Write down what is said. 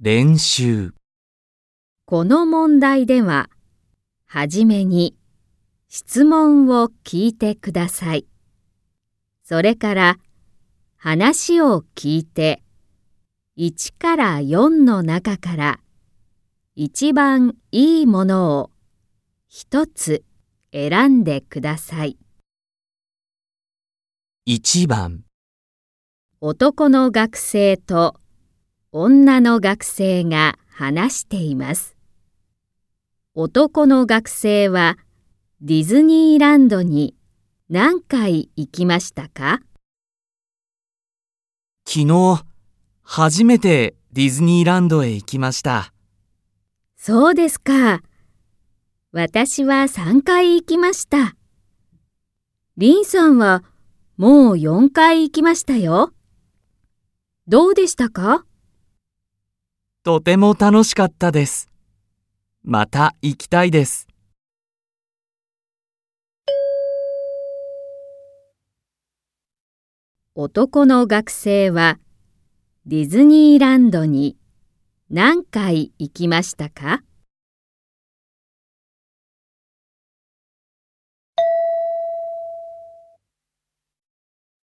練習この問題では、はじめに質問を聞いてください。それから話を聞いて1から4の中から一番いいものを一つ選んでください。1番男の学生と女の学生が話しています。男の学生はディズニーランドに何回行きましたか？昨日初めてディズニーランドへ行きました。そうですか。私は3回行きました。リンさんはもう4回行きましたよ。どうでしたか？とても楽しかったです。また行きたいです。男の学生はディズニーランドに何回行きましたか？